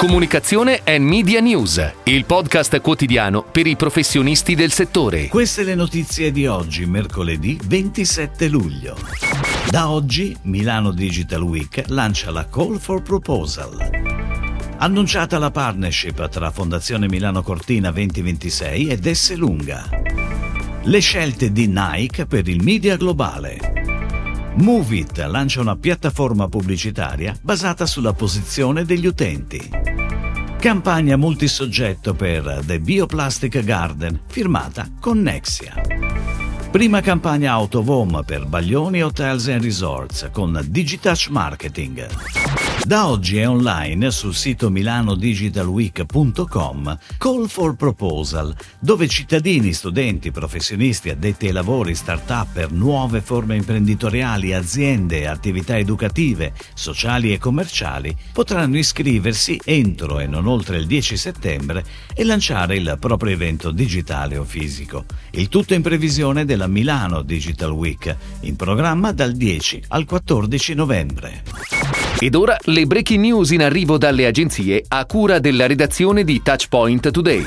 Comunicazione e Media News, il podcast quotidiano per i professionisti del settore. Queste le notizie di oggi, mercoledì 27 luglio. Da oggi Milano Digital Week lancia la Call for Proposal. Annunciata la partnership tra Fondazione Milano Cortina 2026 ed Esselunga. Le scelte di Nike per il media globale. Movit lancia una piattaforma pubblicitaria basata sulla posizione degli utenti. Campagna multisoggetto per The Bioplastic Garden firmata con Nexia. Prima campagna out of home per Baglioni Hotels and Resorts con Digitouch Marketing. Da oggi è online sul sito milanodigitalweek.com Call for Proposal, dove cittadini, studenti, professionisti, addetti ai lavori, start-up, nuove forme imprenditoriali, aziende, attività educative, sociali e commerciali potranno iscriversi entro e non oltre il 10 settembre e lanciare il proprio evento digitale o fisico. Il tutto in previsione della Milano Digital Week, in programma dal 10 al 14 novembre. Ed ora le breaking news in arrivo dalle agenzie a cura della redazione di Touchpoint Today.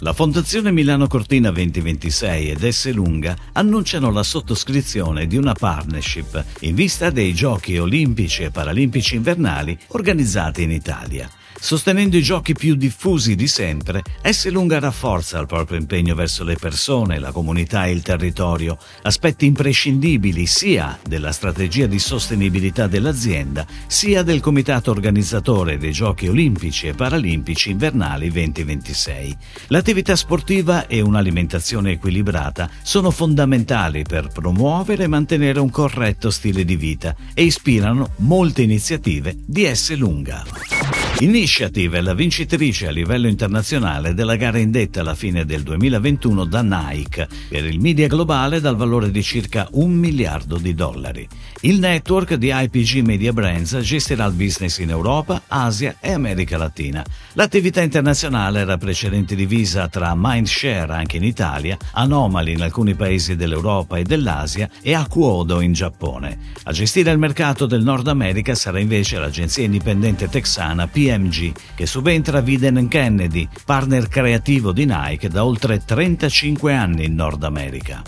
La Fondazione Milano Cortina 2026 ed Esselunga annunciano la sottoscrizione di una partnership in vista dei Giochi olimpici e paralimpici invernali organizzati in Italia. Sostenendo i giochi più diffusi di sempre, Esselunga rafforza il proprio impegno verso le persone, la comunità e il territorio, aspetti imprescindibili sia della strategia di sostenibilità dell'azienda, sia del comitato organizzatore dei Giochi olimpici e paralimpici invernali 2026. L'attività sportiva e un'alimentazione equilibrata sono fondamentali per promuovere e mantenere un corretto stile di vita e ispirano molte iniziative di Esselunga. Initiative è la vincitrice a livello internazionale della gara indetta alla fine del 2021 da Nike per il media globale dal valore di circa un miliardo di dollari. Il network di IPG Media Brands gestirà il business in Europa, Asia e America Latina. L'attività internazionale era precedente divisa tra Mindshare anche in Italia, Anomaly in alcuni paesi dell'Europa e dell'Asia e Acuodo in Giappone. A gestire il mercato del Nord America sarà invece l'agenzia indipendente texana PMG PMG, che subentra Viden Kennedy, partner creativo di Nike da oltre 35 anni in Nord America.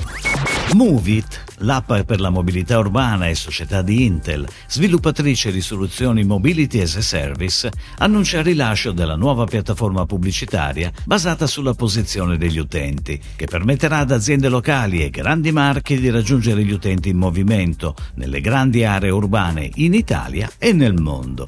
Movit, l'app per la mobilità urbana e società di Intel, sviluppatrice di soluzioni Mobility as a Service, annuncia il rilascio della nuova piattaforma pubblicitaria basata sulla posizione degli utenti, che permetterà ad aziende locali e grandi marchi di raggiungere gli utenti in movimento nelle grandi aree urbane in Italia e nel mondo.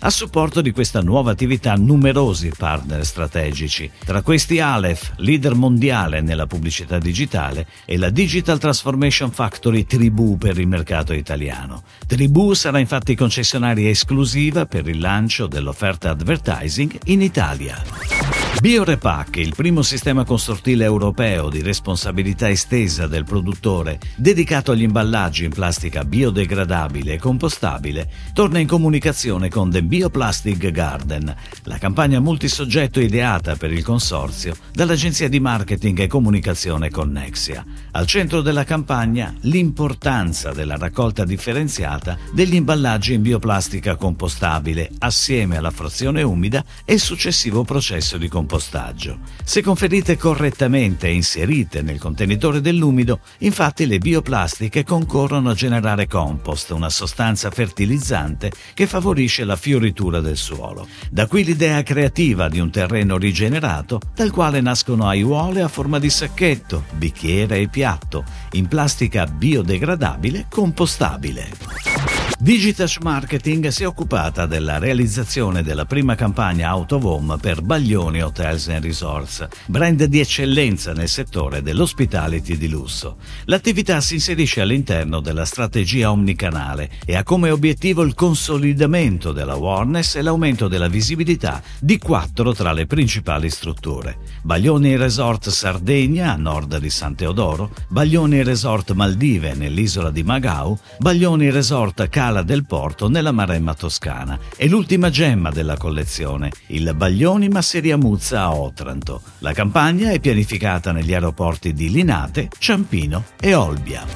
A supporto di questa nuova attività numerosi partner strategici, tra questi Aleph, leader mondiale nella pubblicità digitale, e la Digital Transformation Factory Tribù per il mercato italiano. Tribù sarà infatti concessionaria esclusiva per il lancio dell'offerta advertising in Italia. BioRepack, il primo sistema consortile europeo di responsabilità estesa del produttore dedicato agli imballaggi in plastica biodegradabile e compostabile, torna in comunicazione con The Bioplastic Garden, la campagna multisoggetto ideata per il consorzio dall'agenzia di marketing e comunicazione Connexia. Al centro della campagna l'importanza della raccolta differenziata degli imballaggi in bioplastica compostabile assieme alla frazione umida e successivo processo di compostaggio compostaggio. Se conferite correttamente e inserite nel contenitore dell'umido, infatti le bioplastiche concorrono a generare compost, una sostanza fertilizzante che favorisce la fioritura del suolo. Da qui l'idea creativa di un terreno rigenerato dal quale nascono aiuole a forma di sacchetto, bicchiere e piatto, in plastica biodegradabile compostabile. Digitash Marketing si è occupata della realizzazione della prima campagna out of home per Baglioni Hotels and Resorts, brand di eccellenza nel settore dell'hospitality di lusso. L'attività si inserisce all'interno della strategia omnicanale e ha come obiettivo il consolidamento della awareness e l'aumento della visibilità di quattro tra le principali strutture. Baglioni Resort Sardegna a nord di San Teodoro, Baglioni Resort Maldive nell'isola di Magau, Baglioni Resort Cala Scala del Porto nella Maremma toscana e l'ultima gemma della collezione, il Baglioni Masseria Muzza a Otranto. La campagna è pianificata negli aeroporti di Linate, Ciampino e Olbia.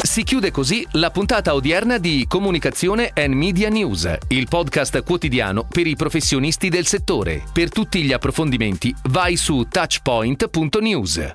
Si chiude così la puntata odierna di Comunicazione and Media News, il podcast quotidiano per i professionisti del settore. Per tutti gli approfondimenti vai su touchpoint.news.